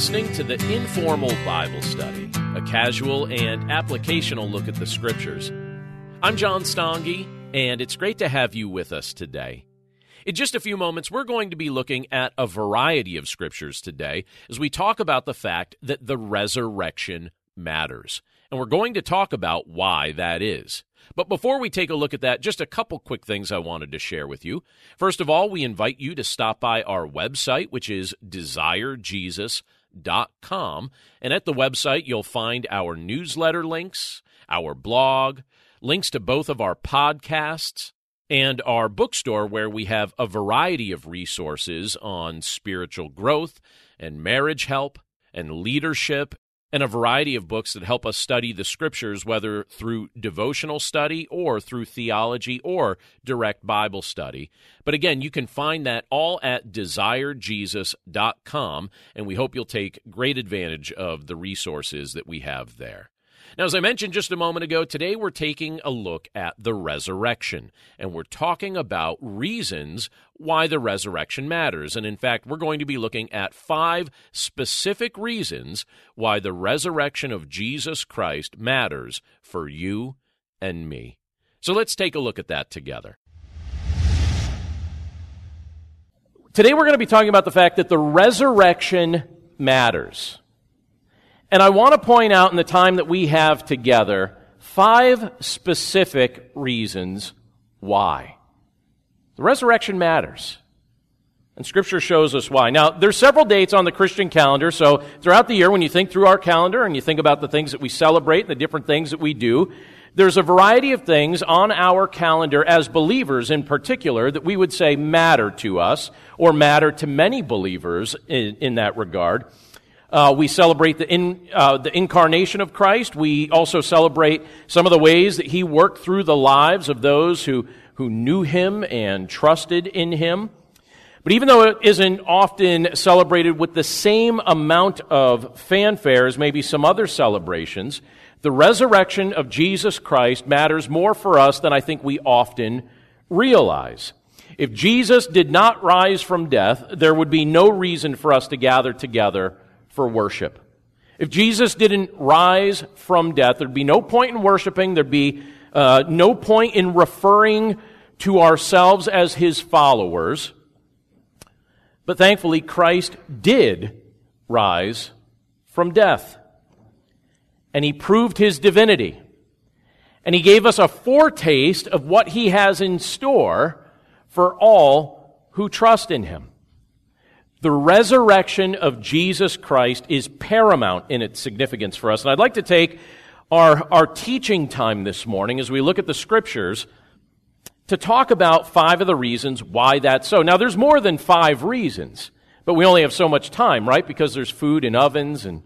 Listening to the Informal Bible Study, a casual and applicational look at the Scriptures. I'm John Stange, and it's great to have you with us today. In just a few moments, we're going to be looking at a variety of Scriptures today as we talk about the fact that the resurrection matters. And we're going to talk about why that is. But before we take a look at that, just a couple quick things I wanted to share with you. First of all, we invite you to stop by our website, which is desirejesus.com. And at the website, you'll find our newsletter links, our blog, links to both of our podcasts, and our bookstore, where we have a variety of resources on spiritual growth and marriage help and leadership and a variety of books that help us study the scriptures, whether through devotional study or through theology or direct Bible study. But again, you can find that all at desirejesus.com, and we hope you'll take great advantage of the resources that we have there. Now, as I mentioned just a moment ago, today we're taking a look at the resurrection, and we're talking about reasons why the resurrection matters. And in fact, we're going to be looking at five specific reasons why the resurrection of Jesus Christ matters for you and me. So let's take a look at that together. Today we're going to be talking about the fact that the resurrection matters. And I want to point out in the time that we have together five specific reasons why. The resurrection matters. And Scripture shows us why. Now, there's several dates on the Christian calendar, so throughout the year, when you think through our calendar and you think about the things that we celebrate and the different things that we do, there's a variety of things on our calendar as believers in particular that we would say matter to us or matter to many believers in, in that regard. Uh, we celebrate the, in, uh, the incarnation of Christ. We also celebrate some of the ways that he worked through the lives of those who, who knew him and trusted in him. But even though it isn't often celebrated with the same amount of fanfare as maybe some other celebrations, the resurrection of Jesus Christ matters more for us than I think we often realize. If Jesus did not rise from death, there would be no reason for us to gather together for worship. If Jesus didn't rise from death, there'd be no point in worshiping, there'd be uh, no point in referring to ourselves as his followers. But thankfully, Christ did rise from death. And he proved his divinity. And he gave us a foretaste of what he has in store for all who trust in him. The resurrection of Jesus Christ is paramount in its significance for us. And I'd like to take our, our teaching time this morning as we look at the scriptures to talk about five of the reasons why that's so. Now, there's more than five reasons, but we only have so much time, right? Because there's food in ovens and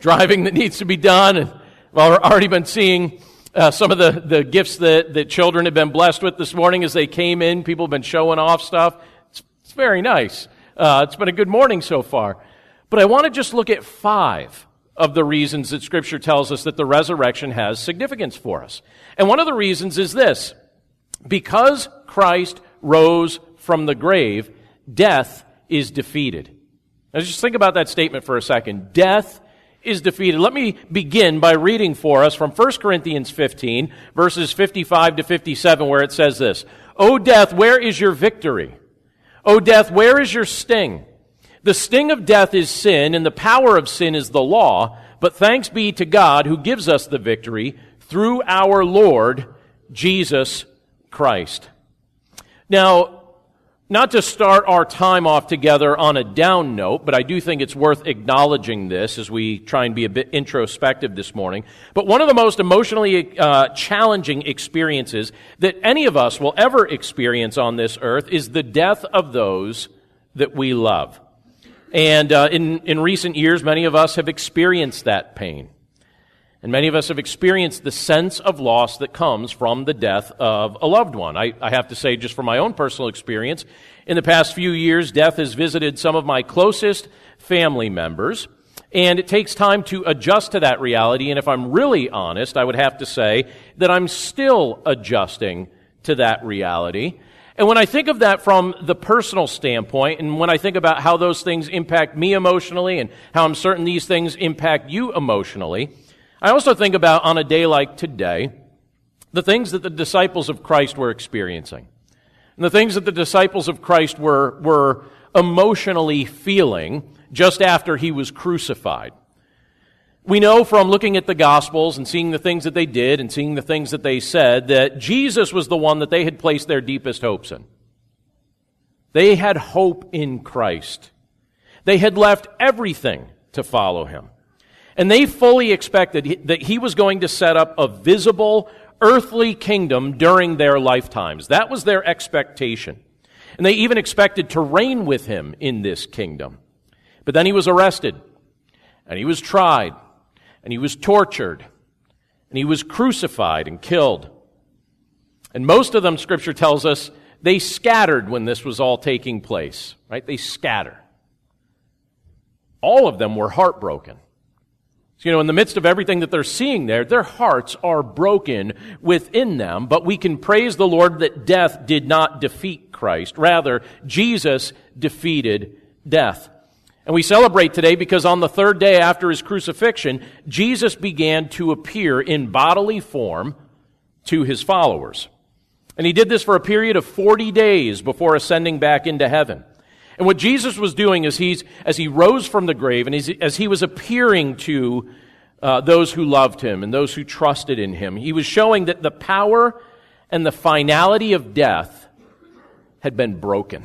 driving that needs to be done. And well, we've already been seeing uh, some of the, the gifts that, that children have been blessed with this morning as they came in. People have been showing off stuff. It's, it's very nice. Uh, it's been a good morning so far. But I want to just look at five of the reasons that Scripture tells us that the resurrection has significance for us. And one of the reasons is this because Christ rose from the grave, death is defeated. Now just think about that statement for a second. Death is defeated. Let me begin by reading for us from 1 Corinthians 15, verses 55 to 57, where it says this O death, where is your victory? O death, where is your sting? The sting of death is sin, and the power of sin is the law. But thanks be to God who gives us the victory through our Lord Jesus Christ. Now, not to start our time off together on a down note, but I do think it's worth acknowledging this as we try and be a bit introspective this morning. But one of the most emotionally uh, challenging experiences that any of us will ever experience on this earth is the death of those that we love. And uh, in, in recent years, many of us have experienced that pain. And many of us have experienced the sense of loss that comes from the death of a loved one. I, I, have to say, just from my own personal experience, in the past few years, death has visited some of my closest family members. And it takes time to adjust to that reality. And if I'm really honest, I would have to say that I'm still adjusting to that reality. And when I think of that from the personal standpoint, and when I think about how those things impact me emotionally and how I'm certain these things impact you emotionally, I also think about on a day like today, the things that the disciples of Christ were experiencing. And the things that the disciples of Christ were, were emotionally feeling just after he was crucified. We know from looking at the Gospels and seeing the things that they did and seeing the things that they said that Jesus was the one that they had placed their deepest hopes in. They had hope in Christ. They had left everything to follow him. And they fully expected that he was going to set up a visible earthly kingdom during their lifetimes. That was their expectation. And they even expected to reign with him in this kingdom. But then he was arrested and he was tried and he was tortured, and he was crucified and killed. And most of them, Scripture tells us, they scattered when this was all taking place, right? They scatter. All of them were heartbroken. So, you know, in the midst of everything that they're seeing there, their hearts are broken within them, but we can praise the Lord that death did not defeat Christ. Rather, Jesus defeated death. And we celebrate today because on the third day after his crucifixion, Jesus began to appear in bodily form to his followers. And he did this for a period of 40 days before ascending back into heaven. And what Jesus was doing is he's, as he rose from the grave and as he was appearing to uh, those who loved him and those who trusted in him, he was showing that the power and the finality of death had been broken.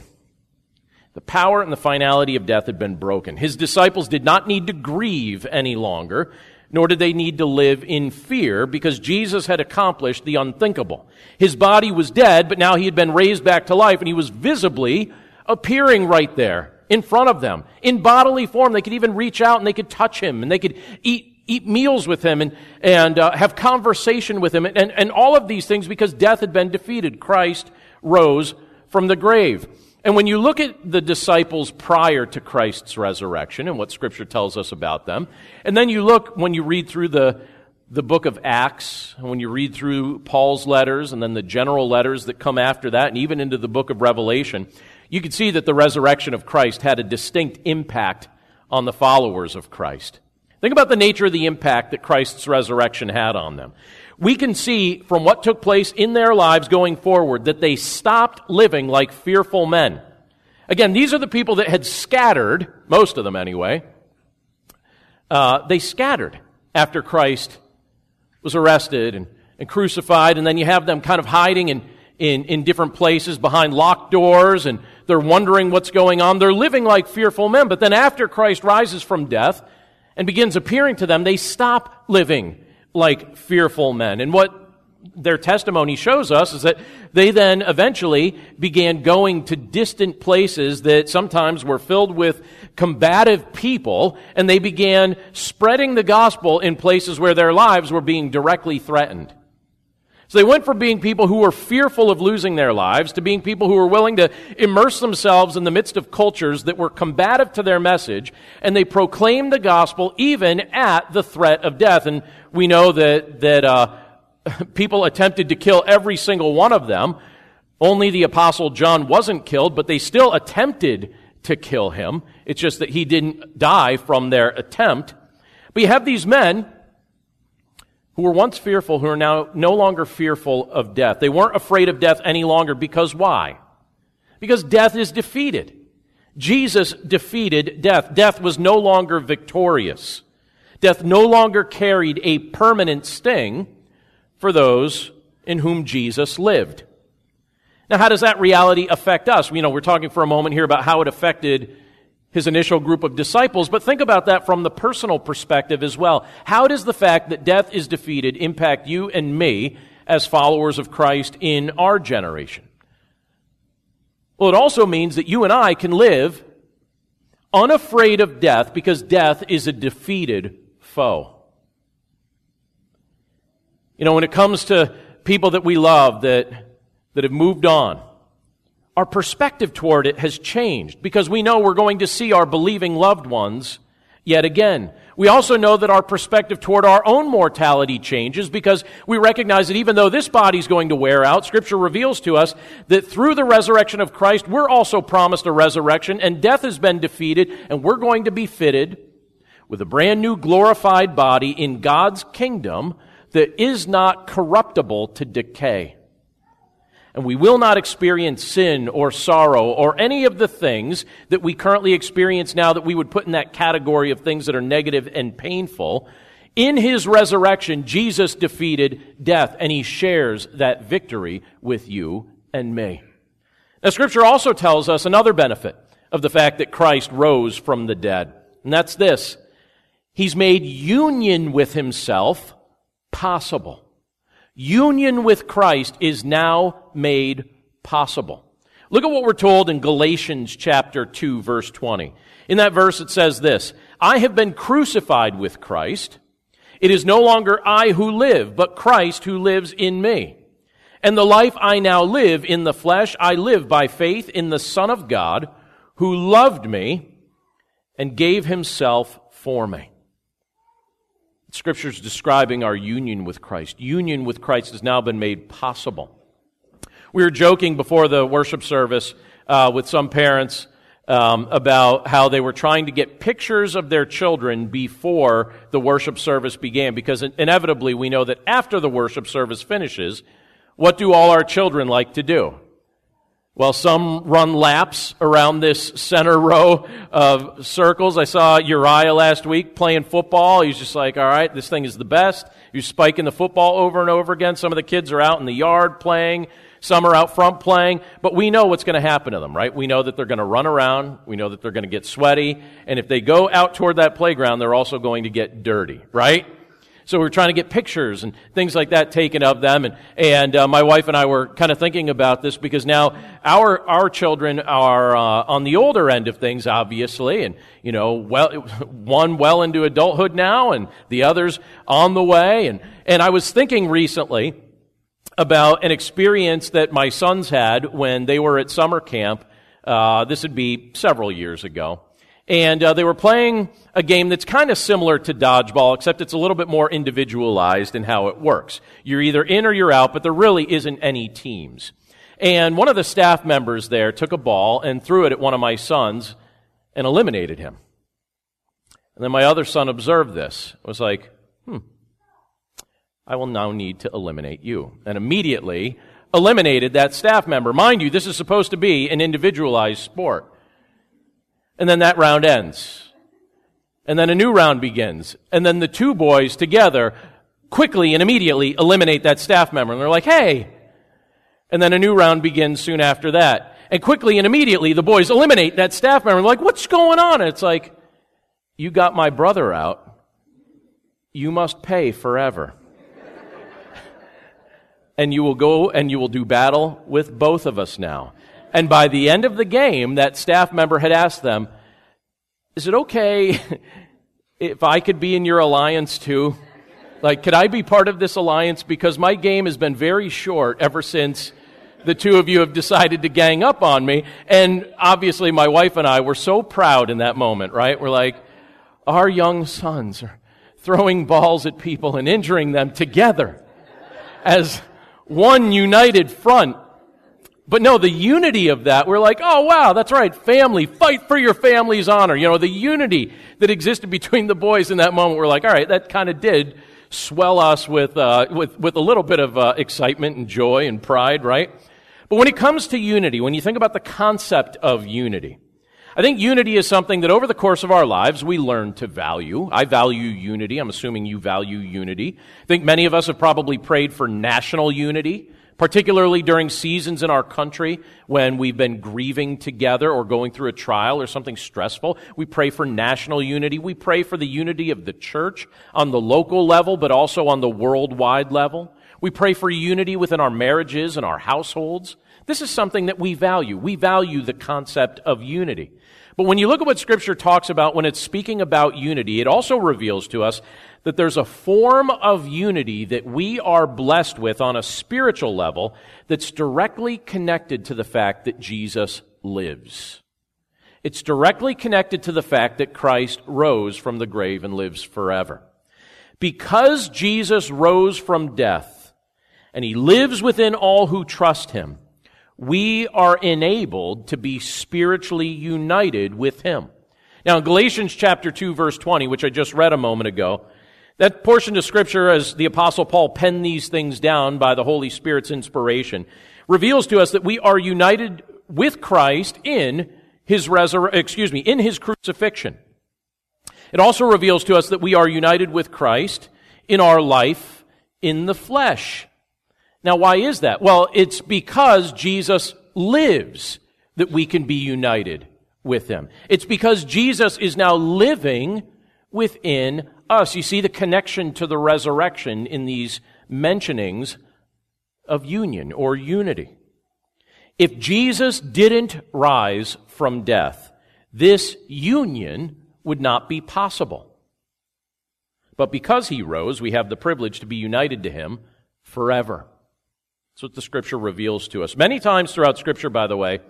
The power and the finality of death had been broken. His disciples did not need to grieve any longer, nor did they need to live in fear because Jesus had accomplished the unthinkable. His body was dead, but now he had been raised back to life and he was visibly appearing right there in front of them in bodily form. They could even reach out and they could touch him and they could eat eat meals with him and, and uh, have conversation with him and, and, and all of these things because death had been defeated. Christ rose from the grave. And when you look at the disciples prior to Christ's resurrection and what Scripture tells us about them, and then you look when you read through the, the book of Acts, and when you read through Paul's letters, and then the general letters that come after that, and even into the book of Revelation, you can see that the resurrection of Christ had a distinct impact on the followers of Christ. Think about the nature of the impact that Christ's resurrection had on them we can see from what took place in their lives going forward that they stopped living like fearful men. Again, these are the people that had scattered, most of them anyway. Uh, they scattered after Christ was arrested and, and crucified, and then you have them kind of hiding in, in, in different places behind locked doors, and they're wondering what's going on. They're living like fearful men, but then after Christ rises from death and begins appearing to them, they stop living like fearful men. And what their testimony shows us is that they then eventually began going to distant places that sometimes were filled with combative people, and they began spreading the gospel in places where their lives were being directly threatened. So they went from being people who were fearful of losing their lives to being people who were willing to immerse themselves in the midst of cultures that were combative to their message, and they proclaimed the gospel even at the threat of death. And we know that, that uh, people attempted to kill every single one of them. Only the apostle John wasn't killed, but they still attempted to kill him. It's just that he didn't die from their attempt. But you have these men who were once fearful, who are now no longer fearful of death. They weren't afraid of death any longer because why? Because death is defeated. Jesus defeated death. Death was no longer victorious. Death no longer carried a permanent sting for those in whom Jesus lived. Now, how does that reality affect us? You know, we're talking for a moment here about how it affected his initial group of disciples, but think about that from the personal perspective as well. How does the fact that death is defeated impact you and me as followers of Christ in our generation? Well, it also means that you and I can live unafraid of death because death is a defeated foe. You know, when it comes to people that we love that, that have moved on, our perspective toward it has changed because we know we're going to see our believing loved ones yet again. We also know that our perspective toward our own mortality changes because we recognize that even though this body is going to wear out, Scripture reveals to us that through the resurrection of Christ, we're also promised a resurrection, and death has been defeated, and we're going to be fitted with a brand new glorified body in God's kingdom that is not corruptible to decay. And we will not experience sin or sorrow or any of the things that we currently experience now that we would put in that category of things that are negative and painful. In his resurrection, Jesus defeated death and he shares that victory with you and me. Now, scripture also tells us another benefit of the fact that Christ rose from the dead. And that's this. He's made union with himself possible. Union with Christ is now made possible. Look at what we're told in Galatians chapter 2 verse 20. In that verse it says this, I have been crucified with Christ. It is no longer I who live, but Christ who lives in me. And the life I now live in the flesh, I live by faith in the Son of God, who loved me and gave himself for me. Scripture's describing our union with Christ. Union with Christ has now been made possible. We were joking before the worship service uh, with some parents um, about how they were trying to get pictures of their children before the worship service began, because inevitably we know that after the worship service finishes, what do all our children like to do? Well, some run laps around this center row of circles. I saw Uriah last week playing football. He's just like, all right, this thing is the best. He's spiking the football over and over again. Some of the kids are out in the yard playing. Some are out front playing. But we know what's going to happen to them, right? We know that they're going to run around. We know that they're going to get sweaty. And if they go out toward that playground, they're also going to get dirty, right? So we are trying to get pictures and things like that taken of them. And, and uh, my wife and I were kind of thinking about this because now our, our children are uh, on the older end of things, obviously. And, you know, well, one well into adulthood now and the others on the way. And, and I was thinking recently about an experience that my sons had when they were at summer camp. Uh, this would be several years ago. And uh, they were playing a game that's kind of similar to dodgeball, except it's a little bit more individualized in how it works. You're either in or you're out, but there really isn't any teams. And one of the staff members there took a ball and threw it at one of my sons and eliminated him. And then my other son observed this. Was like, hmm, I will now need to eliminate you. And immediately eliminated that staff member. Mind you, this is supposed to be an individualized sport. And then that round ends. And then a new round begins. And then the two boys together quickly and immediately eliminate that staff member. And they're like, hey. And then a new round begins soon after that. And quickly and immediately the boys eliminate that staff member. They're like, what's going on? And it's like, you got my brother out. You must pay forever. And you will go and you will do battle with both of us now. And by the end of the game, that staff member had asked them, Is it okay if I could be in your alliance too? Like, could I be part of this alliance? Because my game has been very short ever since the two of you have decided to gang up on me. And obviously, my wife and I were so proud in that moment, right? We're like, our young sons are throwing balls at people and injuring them together as one united front but no, the unity of that, we're like, oh wow, that's right, family, fight for your family's honor. You know, the unity that existed between the boys in that moment, we're like, all right, that kind of did swell us with, uh, with, with a little bit of uh, excitement and joy and pride, right? But when it comes to unity, when you think about the concept of unity, I think unity is something that over the course of our lives we learn to value. I value unity. I'm assuming you value unity. I think many of us have probably prayed for national unity particularly during seasons in our country when we've been grieving together or going through a trial or something stressful. We pray for national unity. We pray for the unity of the church on the local level, but also on the worldwide level. We pray for unity within our marriages and our households. This is something that we value. We value the concept of unity. But when you look at what Scripture talks about when it's speaking about unity, it also reveals to us that there's a form of unity that we are blessed with on a spiritual level that's directly connected to the fact that Jesus lives. It's directly connected to the fact that Christ rose from the grave and lives forever. Because Jesus rose from death and he lives within all who trust him, we are enabled to be spiritually united with him. Now, in Galatians chapter 2, verse 20, which I just read a moment ago, that portion of scripture, as the apostle Paul penned these things down by the Holy Spirit's inspiration, reveals to us that we are united with Christ in his resur- excuse me, in his crucifixion. It also reveals to us that we are united with Christ in our life in the flesh. Now, why is that? Well, it's because Jesus lives that we can be united with him. It's because Jesus is now living within us. You see the connection to the resurrection in these mentionings of union or unity. If Jesus didn't rise from death, this union would not be possible. But because he rose, we have the privilege to be united to him forever. That's what the scripture reveals to us. Many times throughout scripture, by the way,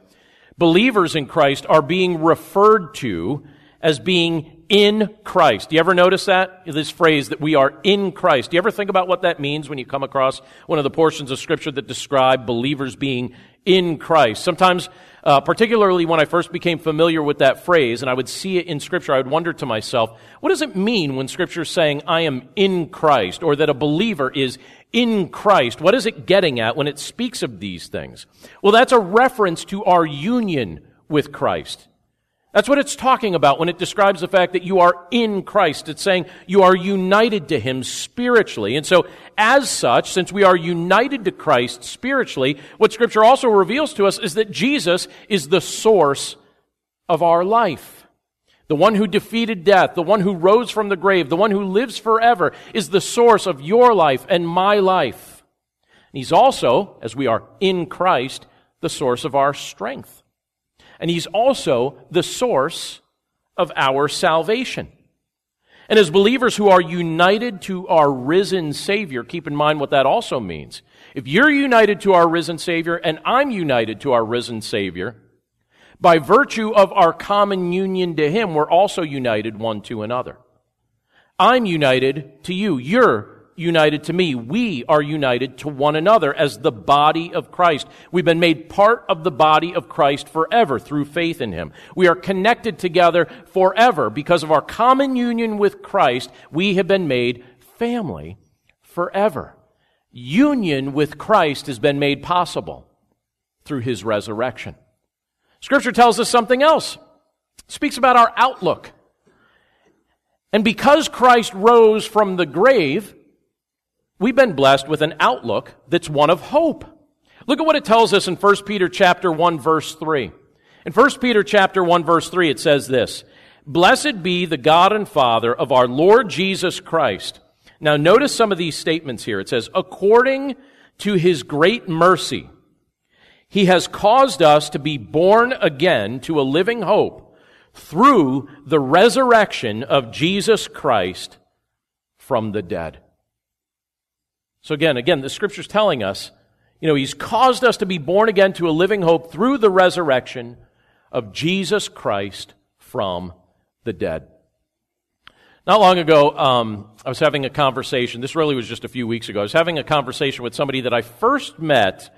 believers in Christ are being referred to as being in Christ. Do you ever notice that? This phrase that we are in Christ. Do you ever think about what that means when you come across one of the portions of scripture that describe believers being in Christ? Sometimes uh, particularly when I first became familiar with that phrase and I would see it in Scripture, I would wonder to myself, what does it mean when Scripture is saying, I am in Christ, or that a believer is in Christ? What is it getting at when it speaks of these things? Well, that's a reference to our union with Christ. That's what it's talking about when it describes the fact that you are in Christ. It's saying you are united to Him spiritually. And so, as such, since we are united to Christ spiritually, what Scripture also reveals to us is that Jesus is the source of our life. The one who defeated death, the one who rose from the grave, the one who lives forever is the source of your life and my life. And He's also, as we are in Christ, the source of our strength and He's also the source of our salvation. And as believers who are united to our risen Savior, keep in mind what that also means. If you're united to our risen Savior and I'm united to our risen Savior, by virtue of our common union to Him, we're also united one to another. I'm united to you. You're united to me. We are united to one another as the body of Christ. We've been made part of the body of Christ forever through faith in Him. We are connected together forever because of our common union with Christ. We have been made family forever. Union with Christ has been made possible through His resurrection. Scripture tells us something else. It speaks about our outlook. And because Christ rose from the grave, we've been blessed with an outlook that's one of hope. Look at what it tells us in 1 Peter chapter 1 verse 3. In 1 Peter chapter 1 verse 3 it says this, Blessed be the God and Father of our Lord Jesus Christ. Now notice some of these statements here. It says, according to his great mercy, he has caused us to be born again to a living hope through the resurrection of Jesus Christ from the dead. So again, again, the scripture's telling us, you know, he's caused us to be born again to a living hope through the resurrection of Jesus Christ from the dead. Not long ago, um, I was having a conversation. This really was just a few weeks ago. I was having a conversation with somebody that I first met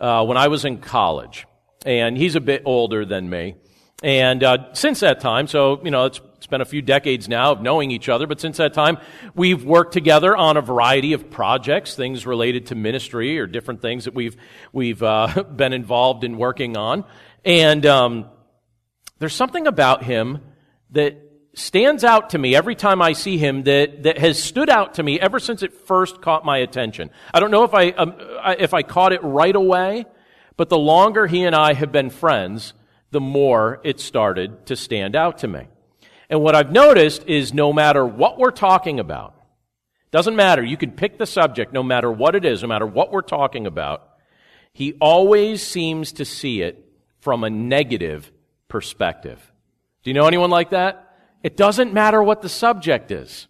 uh, when I was in college, and he's a bit older than me. And uh, since that time, so you know, it's it's been a few decades now of knowing each other, but since that time, we've worked together on a variety of projects, things related to ministry or different things that we've we've uh, been involved in working on. And um, there's something about him that stands out to me every time I see him that, that has stood out to me ever since it first caught my attention. I don't know if I, um, if I caught it right away, but the longer he and I have been friends, the more it started to stand out to me. And what I've noticed is no matter what we're talking about, doesn't matter, you can pick the subject no matter what it is, no matter what we're talking about, he always seems to see it from a negative perspective. Do you know anyone like that? It doesn't matter what the subject is.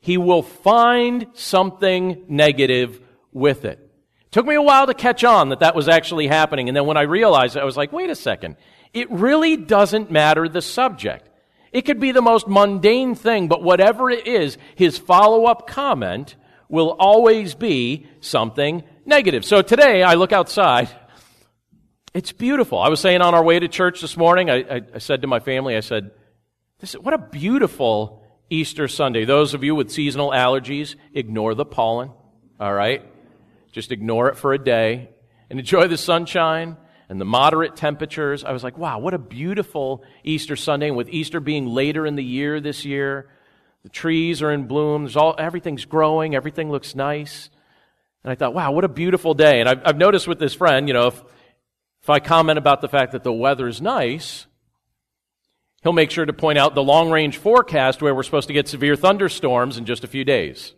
He will find something negative with it. it. Took me a while to catch on that that was actually happening. And then when I realized it, I was like, wait a second. It really doesn't matter the subject. It could be the most mundane thing, but whatever it is, his follow up comment will always be something negative. So today I look outside. It's beautiful. I was saying on our way to church this morning, I, I, I said to my family, I said, this, what a beautiful Easter Sunday. Those of you with seasonal allergies, ignore the pollen, all right? Just ignore it for a day and enjoy the sunshine and the moderate temperatures. I was like, wow, what a beautiful Easter Sunday. And with Easter being later in the year this year, the trees are in bloom. There's all, everything's growing. Everything looks nice. And I thought, wow, what a beautiful day. And I've, I've noticed with this friend, you know, if, if I comment about the fact that the weather's nice, he'll make sure to point out the long range forecast where we're supposed to get severe thunderstorms in just a few days.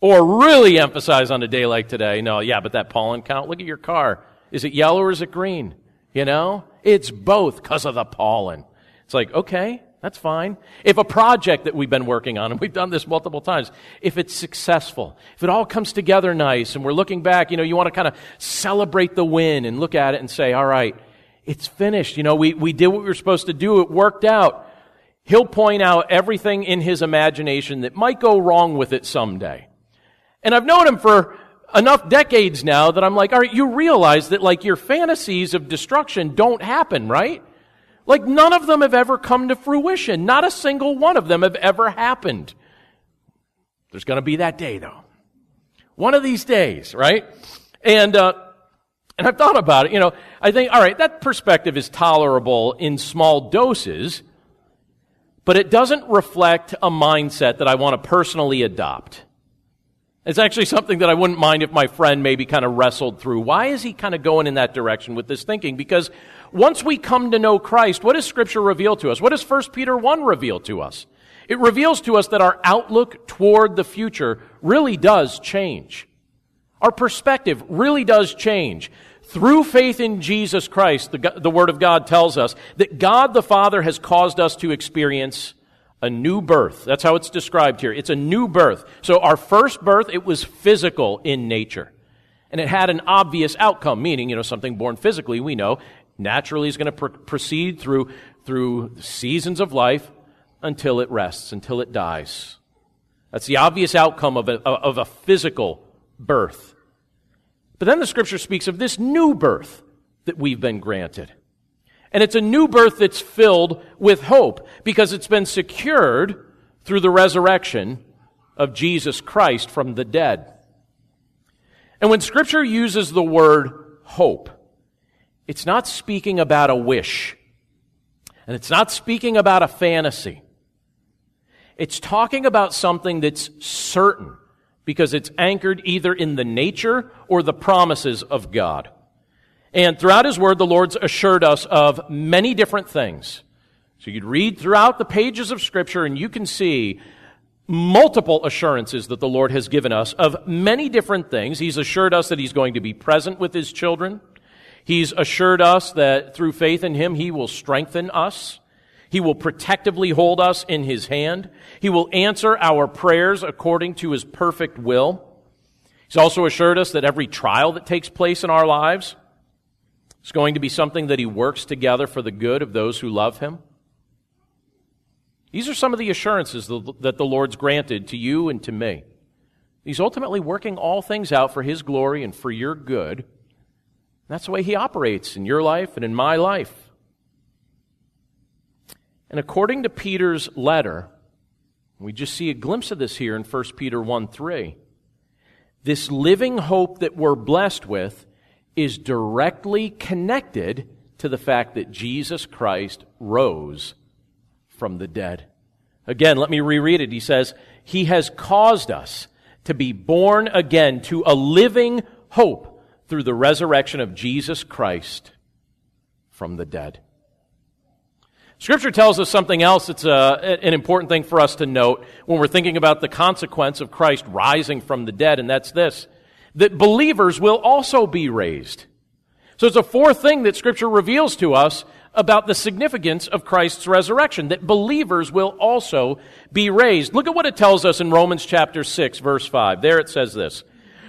Or really emphasize on a day like today. No, yeah, but that pollen count, look at your car. Is it yellow or is it green? You know? It's both because of the pollen. It's like, okay, that's fine. If a project that we've been working on, and we've done this multiple times, if it's successful, if it all comes together nice, and we're looking back, you know, you want to kind of celebrate the win and look at it and say, all right, it's finished. You know, we, we did what we were supposed to do. It worked out. He'll point out everything in his imagination that might go wrong with it someday. And I've known him for enough decades now that I'm like, all right, you realize that like your fantasies of destruction don't happen, right? Like none of them have ever come to fruition. Not a single one of them have ever happened. There's going to be that day though. One of these days, right? And, uh, and I've thought about it. You know, I think, all right, that perspective is tolerable in small doses, but it doesn't reflect a mindset that I want to personally adopt. It's actually something that I wouldn't mind if my friend maybe kind of wrestled through. Why is he kind of going in that direction with this thinking? Because once we come to know Christ, what does Scripture reveal to us? What does 1 Peter 1 reveal to us? It reveals to us that our outlook toward the future really does change. Our perspective really does change. Through faith in Jesus Christ, the, the Word of God tells us that God the Father has caused us to experience a new birth. That's how it's described here. It's a new birth. So our first birth, it was physical in nature. And it had an obvious outcome, meaning, you know, something born physically, we know, naturally is going to pr- proceed through, through seasons of life until it rests, until it dies. That's the obvious outcome of a, of a physical birth. But then the scripture speaks of this new birth that we've been granted. And it's a new birth that's filled with hope because it's been secured through the resurrection of Jesus Christ from the dead. And when scripture uses the word hope, it's not speaking about a wish. And it's not speaking about a fantasy. It's talking about something that's certain because it's anchored either in the nature or the promises of God. And throughout His Word, the Lord's assured us of many different things. So you'd read throughout the pages of Scripture and you can see multiple assurances that the Lord has given us of many different things. He's assured us that He's going to be present with His children. He's assured us that through faith in Him, He will strengthen us. He will protectively hold us in His hand. He will answer our prayers according to His perfect will. He's also assured us that every trial that takes place in our lives is going to be something that He works together for the good of those who love Him. These are some of the assurances that the Lord's granted to you and to me. He's ultimately working all things out for His glory and for your good. That's the way He operates in your life and in my life. And according to Peter's letter, we just see a glimpse of this here in 1 Peter 1 3. This living hope that we're blessed with is directly connected to the fact that Jesus Christ rose from the dead. Again, let me reread it. He says, He has caused us to be born again to a living hope through the resurrection of Jesus Christ from the dead. Scripture tells us something else that's a, uh, an important thing for us to note when we're thinking about the consequence of Christ rising from the dead, and that's this that believers will also be raised. So it's a fourth thing that Scripture reveals to us about the significance of Christ's resurrection, that believers will also be raised. Look at what it tells us in Romans chapter 6, verse 5. There it says this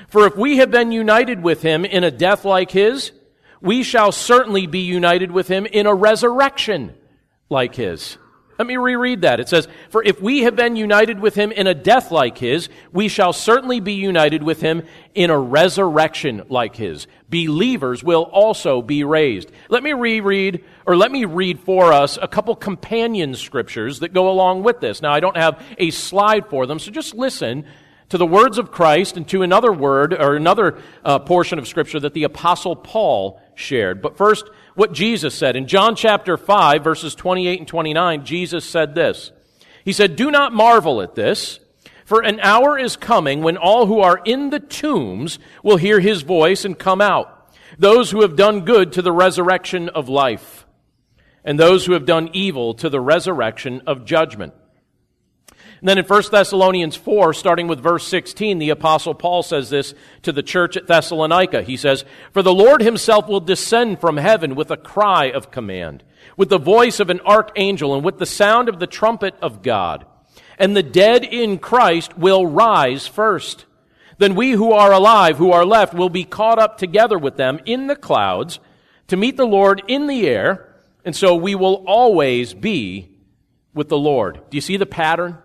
For if we have been united with him in a death like his, we shall certainly be united with him in a resurrection like his. Let me reread that. It says, For if we have been united with him in a death like his, we shall certainly be united with him in a resurrection like his. Believers will also be raised. Let me reread, or let me read for us a couple companion scriptures that go along with this. Now, I don't have a slide for them, so just listen to the words of Christ and to another word or another uh, portion of scripture that the apostle Paul shared. But first, what Jesus said. In John chapter 5, verses 28 and 29, Jesus said this. He said, Do not marvel at this, for an hour is coming when all who are in the tombs will hear his voice and come out. Those who have done good to the resurrection of life, and those who have done evil to the resurrection of judgment. And then in 1 Thessalonians 4, starting with verse 16, the apostle Paul says this to the church at Thessalonica. He says, For the Lord himself will descend from heaven with a cry of command, with the voice of an archangel, and with the sound of the trumpet of God. And the dead in Christ will rise first. Then we who are alive, who are left, will be caught up together with them in the clouds to meet the Lord in the air, and so we will always be with the Lord. Do you see the pattern?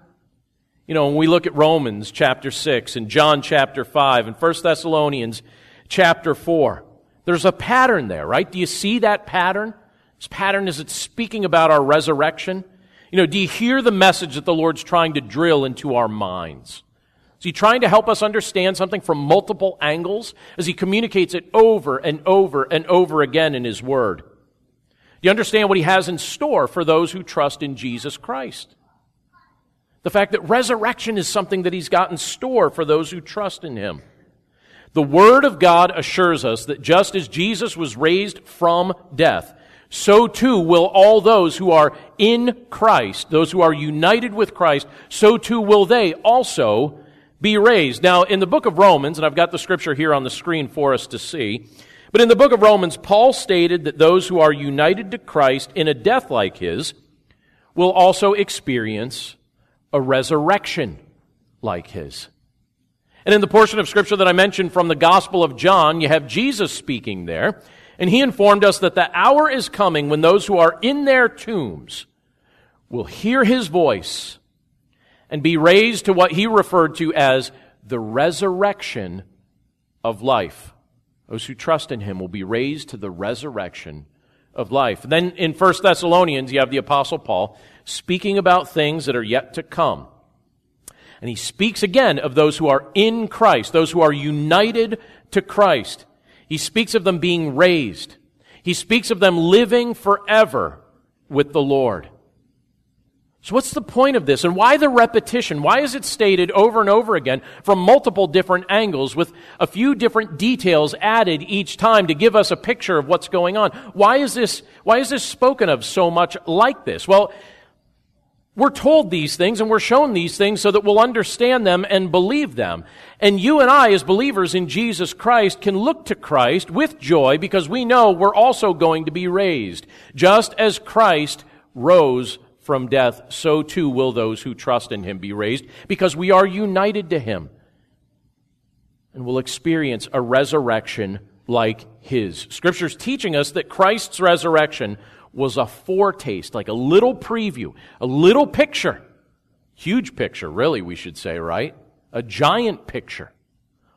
You know, when we look at Romans chapter 6 and John chapter 5 and 1 Thessalonians chapter 4, there's a pattern there, right? Do you see that pattern? This pattern is it's speaking about our resurrection. You know, do you hear the message that the Lord's trying to drill into our minds? Is he trying to help us understand something from multiple angles as he communicates it over and over and over again in his word? Do you understand what he has in store for those who trust in Jesus Christ? The fact that resurrection is something that he's got in store for those who trust in him. The Word of God assures us that just as Jesus was raised from death, so too will all those who are in Christ, those who are united with Christ, so too will they also be raised. Now, in the book of Romans, and I've got the scripture here on the screen for us to see, but in the book of Romans, Paul stated that those who are united to Christ in a death like his will also experience a resurrection like his. And in the portion of scripture that I mentioned from the Gospel of John, you have Jesus speaking there, and he informed us that the hour is coming when those who are in their tombs will hear his voice and be raised to what he referred to as the resurrection of life. Those who trust in him will be raised to the resurrection of life. then in 1 Thessalonians, you have the Apostle Paul speaking about things that are yet to come. And he speaks again of those who are in Christ, those who are united to Christ. He speaks of them being raised. He speaks of them living forever with the Lord. So what's the point of this? And why the repetition? Why is it stated over and over again from multiple different angles with a few different details added each time to give us a picture of what's going on? Why is this, why is this spoken of so much like this? Well, we're told these things and we're shown these things so that we'll understand them and believe them. And you and I, as believers in Jesus Christ, can look to Christ with joy because we know we're also going to be raised. Just as Christ rose from death, so too will those who trust in him be raised because we are united to him and will experience a resurrection like his. Scripture's teaching us that Christ's resurrection was a foretaste, like a little preview, a little picture. Huge picture, really, we should say, right? A giant picture.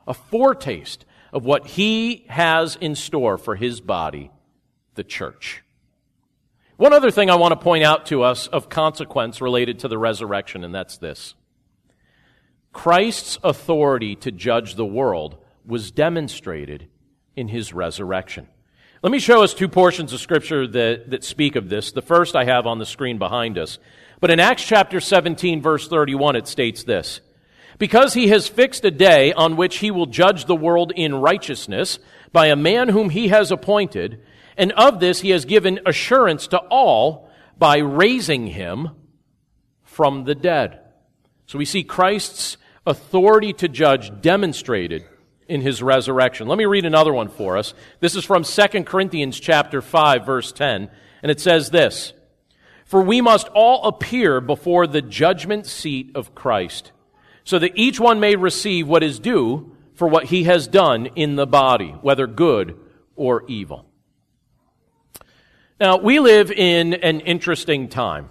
A foretaste of what he has in store for his body, the church. One other thing I want to point out to us of consequence related to the resurrection, and that's this. Christ's authority to judge the world was demonstrated in his resurrection. Let me show us two portions of Scripture that, that speak of this. The first I have on the screen behind us. But in Acts chapter 17, verse 31, it states this Because he has fixed a day on which he will judge the world in righteousness by a man whom he has appointed, and of this he has given assurance to all by raising him from the dead. So we see Christ's authority to judge demonstrated in his resurrection. Let me read another one for us. This is from 2 Corinthians chapter 5 verse 10, and it says this: For we must all appear before the judgment seat of Christ, so that each one may receive what is due for what he has done in the body, whether good or evil. Now, we live in an interesting time.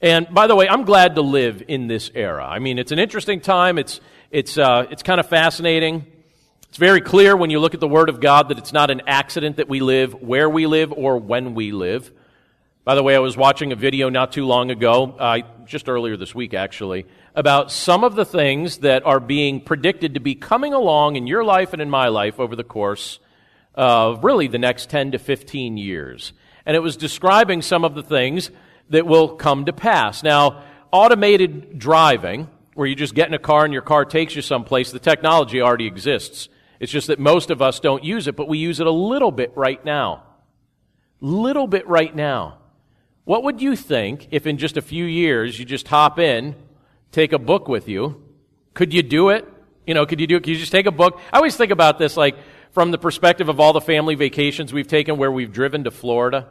And by the way, I'm glad to live in this era. I mean, it's an interesting time. It's, it's, uh, it's kind of fascinating. It's very clear when you look at the Word of God that it's not an accident that we live where we live or when we live. By the way, I was watching a video not too long ago, uh, just earlier this week actually, about some of the things that are being predicted to be coming along in your life and in my life over the course of really the next 10 to 15 years. And it was describing some of the things that will come to pass. Now, automated driving, where you just get in a car and your car takes you someplace, the technology already exists. It's just that most of us don't use it, but we use it a little bit right now. Little bit right now. What would you think if in just a few years you just hop in, take a book with you? Could you do it? You know, could you do it? Could you just take a book? I always think about this like from the perspective of all the family vacations we've taken where we've driven to Florida.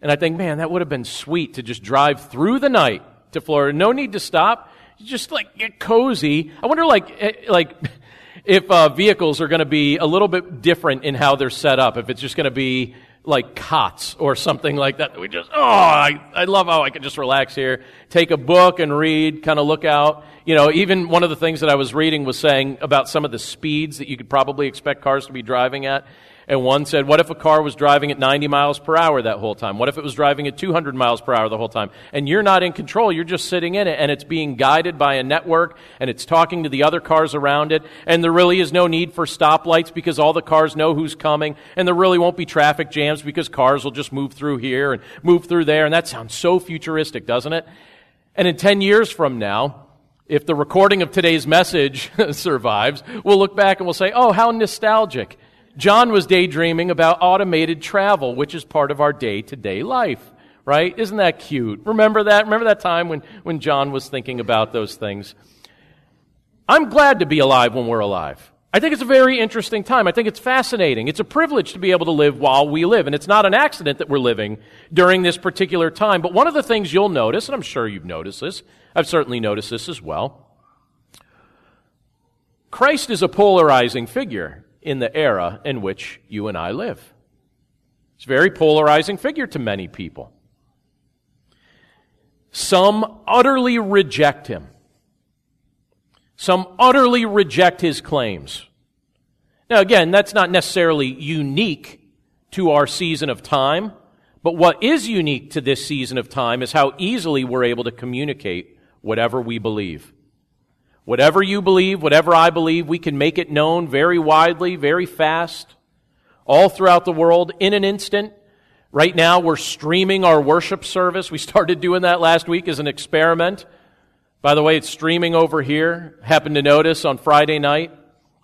And I think, man, that would have been sweet to just drive through the night to Florida. No need to stop. Just like get cozy. I wonder, like, eh, like if uh, vehicles are going to be a little bit different in how they're set up. If it's just going to be like cots or something like that. We just, oh, I, I love how I can just relax here, take a book and read, kind of look out. You know, even one of the things that I was reading was saying about some of the speeds that you could probably expect cars to be driving at. And one said, what if a car was driving at 90 miles per hour that whole time? What if it was driving at 200 miles per hour the whole time? And you're not in control. You're just sitting in it and it's being guided by a network and it's talking to the other cars around it. And there really is no need for stoplights because all the cars know who's coming. And there really won't be traffic jams because cars will just move through here and move through there. And that sounds so futuristic, doesn't it? And in 10 years from now, if the recording of today's message survives, we'll look back and we'll say, oh, how nostalgic. John was daydreaming about automated travel, which is part of our day to day life, right? Isn't that cute? Remember that? Remember that time when, when John was thinking about those things? I'm glad to be alive when we're alive. I think it's a very interesting time. I think it's fascinating. It's a privilege to be able to live while we live. And it's not an accident that we're living during this particular time. But one of the things you'll notice, and I'm sure you've noticed this, I've certainly noticed this as well. Christ is a polarizing figure in the era in which you and I live. It's a very polarizing figure to many people. Some utterly reject him. Some utterly reject his claims. Now, again, that's not necessarily unique to our season of time, but what is unique to this season of time is how easily we're able to communicate whatever we believe. Whatever you believe, whatever I believe, we can make it known very widely, very fast, all throughout the world in an instant. Right now, we're streaming our worship service. We started doing that last week as an experiment. By the way, it's streaming over here. Happened to notice on Friday night.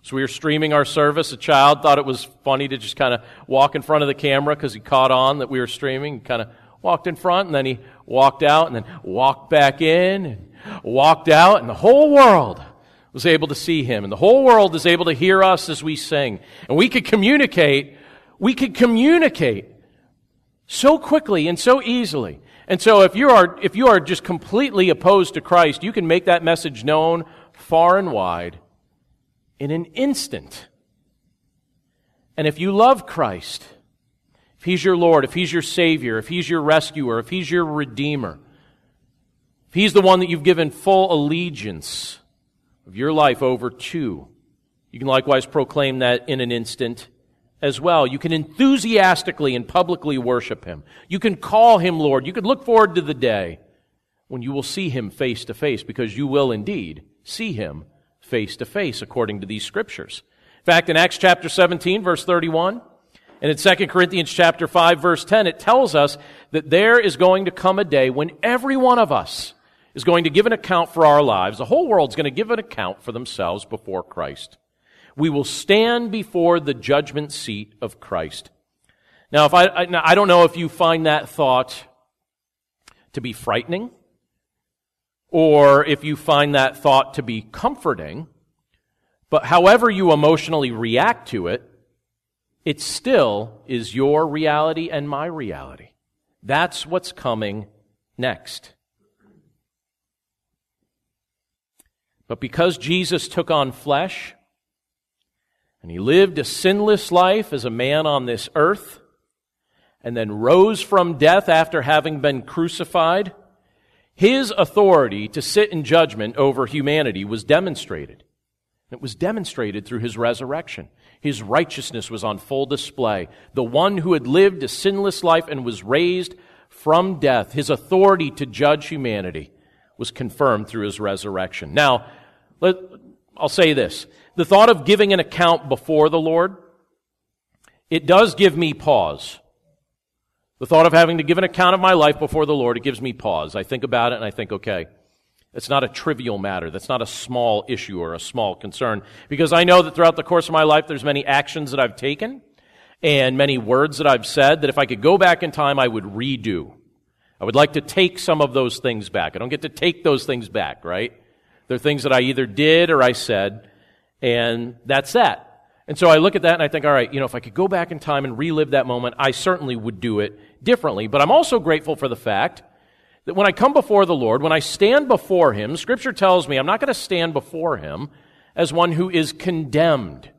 So we were streaming our service. A child thought it was funny to just kind of walk in front of the camera because he caught on that we were streaming. He kind of walked in front and then he walked out and then walked back in walked out, and the whole world was able to see him. And the whole world is able to hear us as we sing. And we could communicate, we could communicate so quickly and so easily. And so if you are, if you are just completely opposed to Christ, you can make that message known far and wide in an instant. And if you love Christ, if He's your Lord, if He's your Savior, if He's your rescuer, if He's your Redeemer, He's the one that you've given full allegiance of your life over to, you can likewise proclaim that in an instant as well. You can enthusiastically and publicly worship Him. You can call Him Lord. You can look forward to the day when you will see Him face to face because you will indeed see Him face to face according to these scriptures. In fact, in Acts chapter 17, verse 31, and in 2 Corinthians chapter 5, verse 10, it tells us that there is going to come a day when every one of us is going to give an account for our lives. The whole world's going to give an account for themselves before Christ. We will stand before the judgment seat of Christ. Now, if I, I, I don't know if you find that thought to be frightening or if you find that thought to be comforting, but however you emotionally react to it, it still is your reality and my reality. That's what's coming next. But because Jesus took on flesh and he lived a sinless life as a man on this earth, and then rose from death after having been crucified, his authority to sit in judgment over humanity was demonstrated. It was demonstrated through his resurrection. His righteousness was on full display. The one who had lived a sinless life and was raised from death, his authority to judge humanity was confirmed through his resurrection. Now, let, I'll say this. The thought of giving an account before the Lord, it does give me pause. The thought of having to give an account of my life before the Lord, it gives me pause. I think about it and I think, okay, it's not a trivial matter. That's not a small issue or a small concern. Because I know that throughout the course of my life, there's many actions that I've taken and many words that I've said that if I could go back in time, I would redo. I would like to take some of those things back. I don't get to take those things back, right? They're things that I either did or I said, and that's that. And so I look at that and I think, all right, you know, if I could go back in time and relive that moment, I certainly would do it differently. But I'm also grateful for the fact that when I come before the Lord, when I stand before Him, Scripture tells me I'm not going to stand before Him as one who is condemned.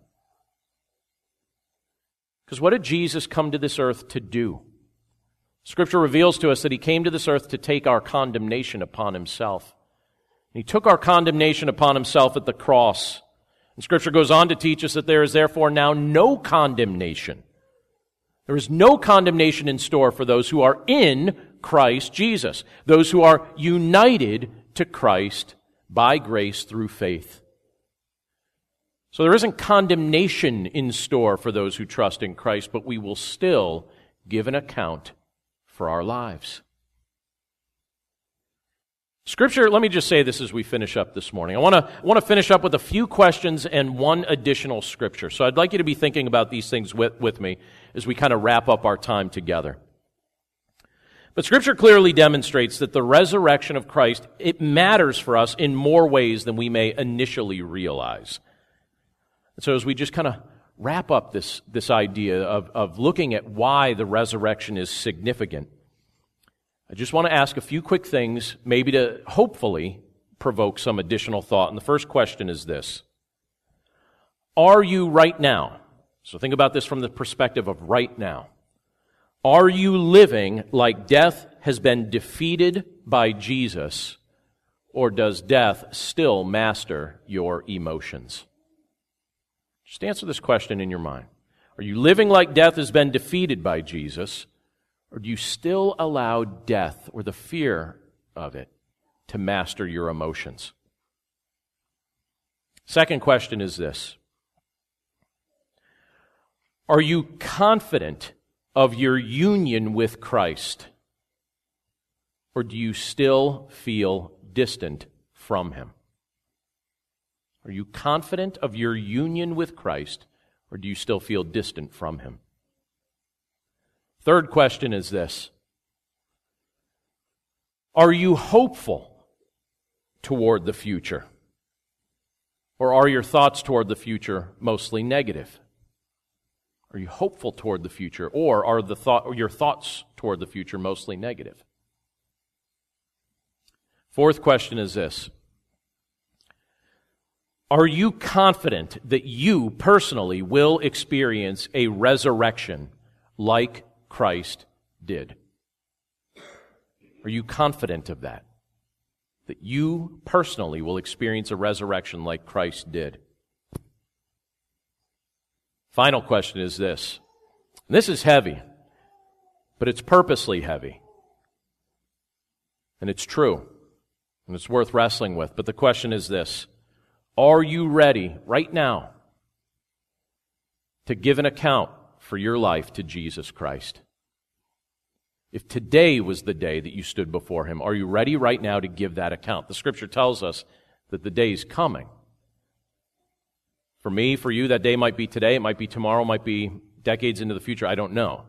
Because what did Jesus come to this earth to do? Scripture reveals to us that He came to this earth to take our condemnation upon Himself. He took our condemnation upon Himself at the cross. And Scripture goes on to teach us that there is therefore now no condemnation. There is no condemnation in store for those who are in Christ Jesus, those who are united to Christ by grace through faith. So there isn't condemnation in store for those who trust in Christ, but we will still give an account for our lives. Scripture, let me just say this as we finish up this morning. I want to want to finish up with a few questions and one additional scripture. So I'd like you to be thinking about these things with, with me as we kind of wrap up our time together. But scripture clearly demonstrates that the resurrection of Christ, it matters for us in more ways than we may initially realize. And so as we just kind of wrap up this, this idea of, of looking at why the resurrection is significant, I just want to ask a few quick things, maybe to hopefully provoke some additional thought. And the first question is this Are you right now? So think about this from the perspective of right now. Are you living like death has been defeated by Jesus, or does death still master your emotions? Just answer this question in your mind. Are you living like death has been defeated by Jesus? Or do you still allow death or the fear of it to master your emotions? Second question is this Are you confident of your union with Christ? Or do you still feel distant from Him? Are you confident of your union with Christ? Or do you still feel distant from Him? Third question is this Are you hopeful toward the future? Or are your thoughts toward the future mostly negative? Are you hopeful toward the future? Or are the thought, or your thoughts toward the future mostly negative? Fourth question is this Are you confident that you personally will experience a resurrection like Christ did. Are you confident of that? That you personally will experience a resurrection like Christ did? Final question is this. This is heavy, but it's purposely heavy. And it's true. And it's worth wrestling with. But the question is this Are you ready right now to give an account for your life to Jesus Christ. If today was the day that you stood before Him, are you ready right now to give that account? The Scripture tells us that the day is coming. For me, for you, that day might be today, it might be tomorrow, it might be decades into the future, I don't know.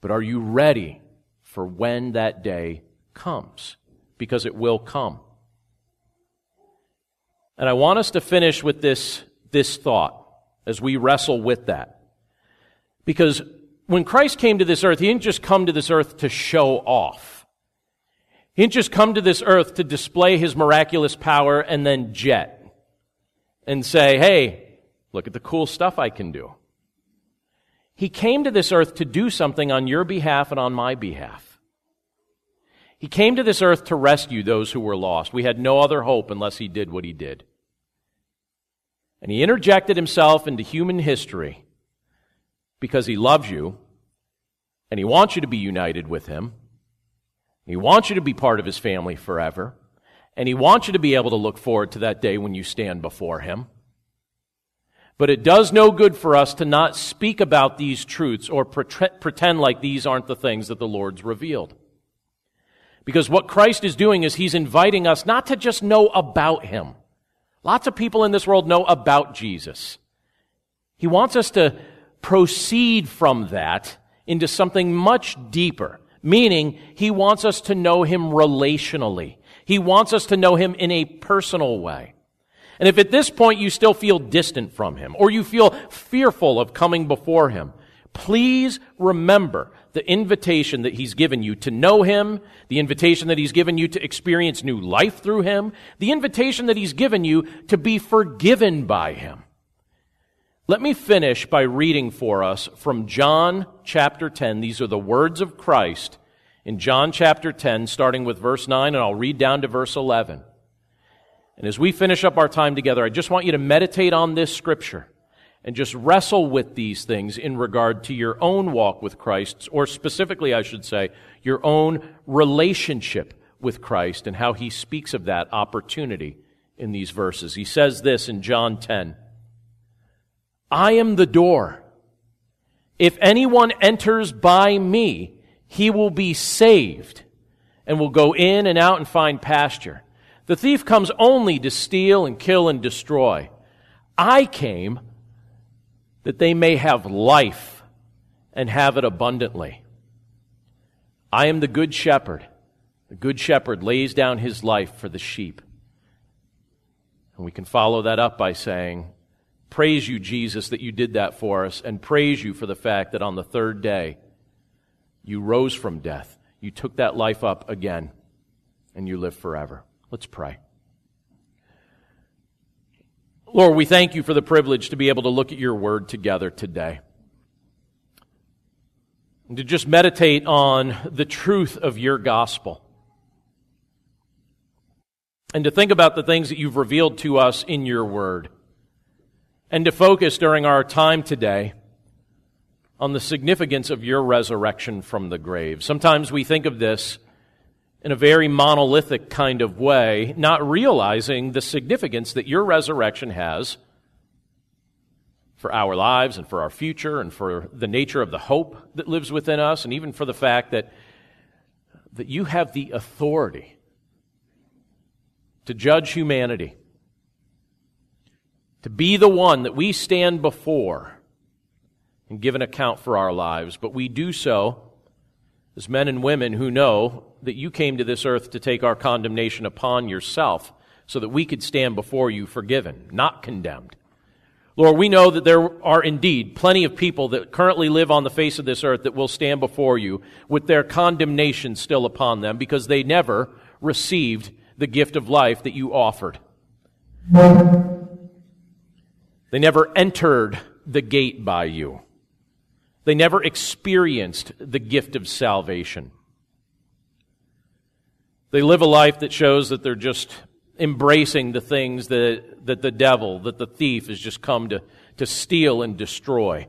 But are you ready for when that day comes? Because it will come. And I want us to finish with this, this thought as we wrestle with that. Because when Christ came to this earth, he didn't just come to this earth to show off. He didn't just come to this earth to display his miraculous power and then jet and say, hey, look at the cool stuff I can do. He came to this earth to do something on your behalf and on my behalf. He came to this earth to rescue those who were lost. We had no other hope unless he did what he did. And he interjected himself into human history because he loves you and he wants you to be united with him. He wants you to be part of his family forever. And he wants you to be able to look forward to that day when you stand before him. But it does no good for us to not speak about these truths or pretend like these aren't the things that the Lord's revealed. Because what Christ is doing is he's inviting us not to just know about him. Lots of people in this world know about Jesus. He wants us to proceed from that into something much deeper, meaning he wants us to know him relationally. He wants us to know him in a personal way. And if at this point you still feel distant from him or you feel fearful of coming before him, please remember the invitation that he's given you to know him, the invitation that he's given you to experience new life through him, the invitation that he's given you to be forgiven by him. Let me finish by reading for us from John chapter 10. These are the words of Christ in John chapter 10, starting with verse 9, and I'll read down to verse 11. And as we finish up our time together, I just want you to meditate on this scripture and just wrestle with these things in regard to your own walk with Christ, or specifically, I should say, your own relationship with Christ and how he speaks of that opportunity in these verses. He says this in John 10. I am the door. If anyone enters by me, he will be saved and will go in and out and find pasture. The thief comes only to steal and kill and destroy. I came that they may have life and have it abundantly. I am the good shepherd. The good shepherd lays down his life for the sheep. And we can follow that up by saying, Praise you, Jesus, that you did that for us, and praise you for the fact that on the third day you rose from death. You took that life up again, and you live forever. Let's pray. Lord, we thank you for the privilege to be able to look at your word together today. And to just meditate on the truth of your gospel. And to think about the things that you've revealed to us in your word and to focus during our time today on the significance of your resurrection from the grave. Sometimes we think of this in a very monolithic kind of way, not realizing the significance that your resurrection has for our lives and for our future and for the nature of the hope that lives within us, and even for the fact that, that you have the authority to judge humanity to be the one that we stand before and give an account for our lives, but we do so as men and women who know that you came to this earth to take our condemnation upon yourself so that we could stand before you forgiven, not condemned. Lord, we know that there are indeed plenty of people that currently live on the face of this earth that will stand before you with their condemnation still upon them because they never received the gift of life that you offered. They never entered the gate by you. They never experienced the gift of salvation. They live a life that shows that they're just embracing the things that, that the devil, that the thief has just come to, to steal and destroy.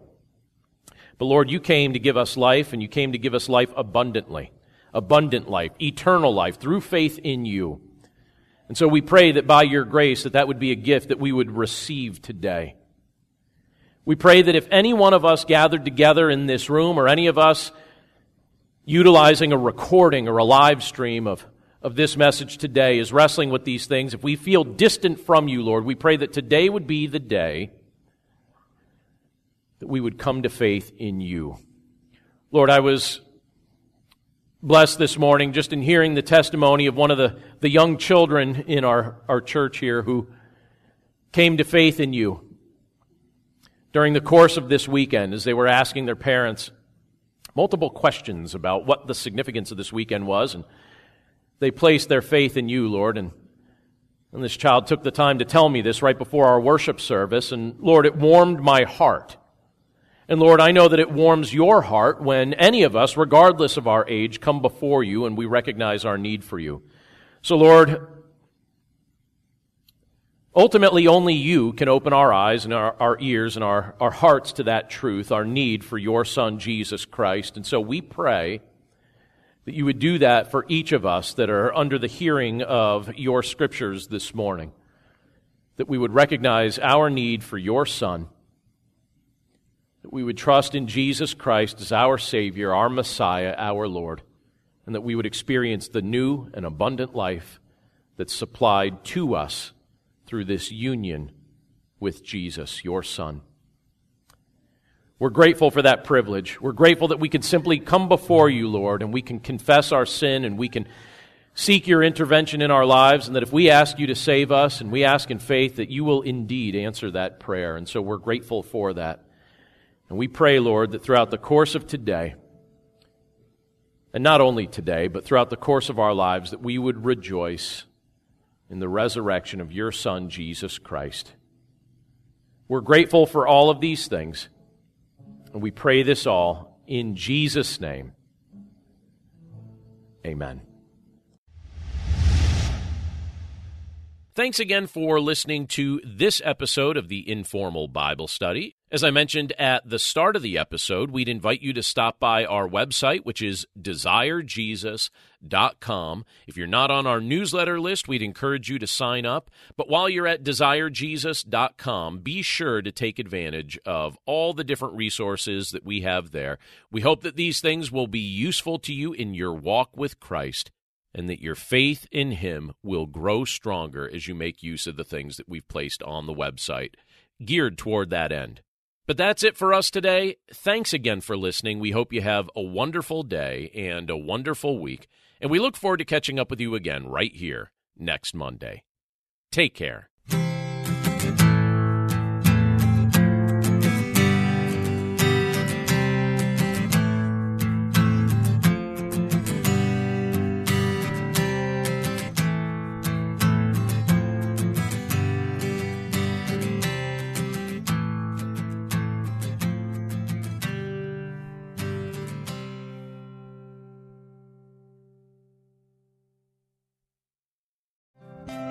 But Lord, you came to give us life, and you came to give us life abundantly. Abundant life, eternal life, through faith in you. And so we pray that by your grace that that would be a gift that we would receive today. We pray that if any one of us gathered together in this room or any of us utilizing a recording or a live stream of, of this message today is wrestling with these things, if we feel distant from you, Lord, we pray that today would be the day that we would come to faith in you. Lord, I was blessed this morning just in hearing the testimony of one of the, the young children in our, our church here who came to faith in you during the course of this weekend as they were asking their parents multiple questions about what the significance of this weekend was. And they placed their faith in you, Lord. And, and this child took the time to tell me this right before our worship service. And Lord, it warmed my heart And Lord, I know that it warms your heart when any of us, regardless of our age, come before you and we recognize our need for you. So, Lord, ultimately only you can open our eyes and our, our ears and our, our hearts to that truth, our need for your Son, Jesus Christ. And so we pray that you would do that for each of us that are under the hearing of your scriptures this morning. That we would recognize our need for your Son that we would trust in Jesus Christ as our Savior, our Messiah, our Lord, and that we would experience the new and abundant life that's supplied to us through this union with Jesus, your Son. We're grateful for that privilege. We're grateful that we can simply come before you, Lord, and we can confess our sin and we can seek your intervention in our lives, and that if we ask you to save us and we ask in faith, that you will indeed answer that prayer. And so we're grateful for that. And we pray, Lord, that throughout the course of today, and not only today, but throughout the course of our lives, that we would rejoice in the resurrection of your Son, Jesus Christ. We're grateful for all of these things, and we pray this all in Jesus' name. Amen. Thanks again for listening to this episode of the Informal Bible Study. As I mentioned at the start of the episode, we'd invite you to stop by our website, which is desirejesus.com. If you're not on our newsletter list, we'd encourage you to sign up. But while you're at desirejesus.com, be sure to take advantage of all the different resources that we have there. We hope that these things will be useful to you in your walk with Christ and that your faith in Him will grow stronger as you make use of the things that we've placed on the website, geared toward that end. But that's it for us today. Thanks again for listening. We hope you have a wonderful day and a wonderful week, and we look forward to catching up with you again right here next Monday. Take care.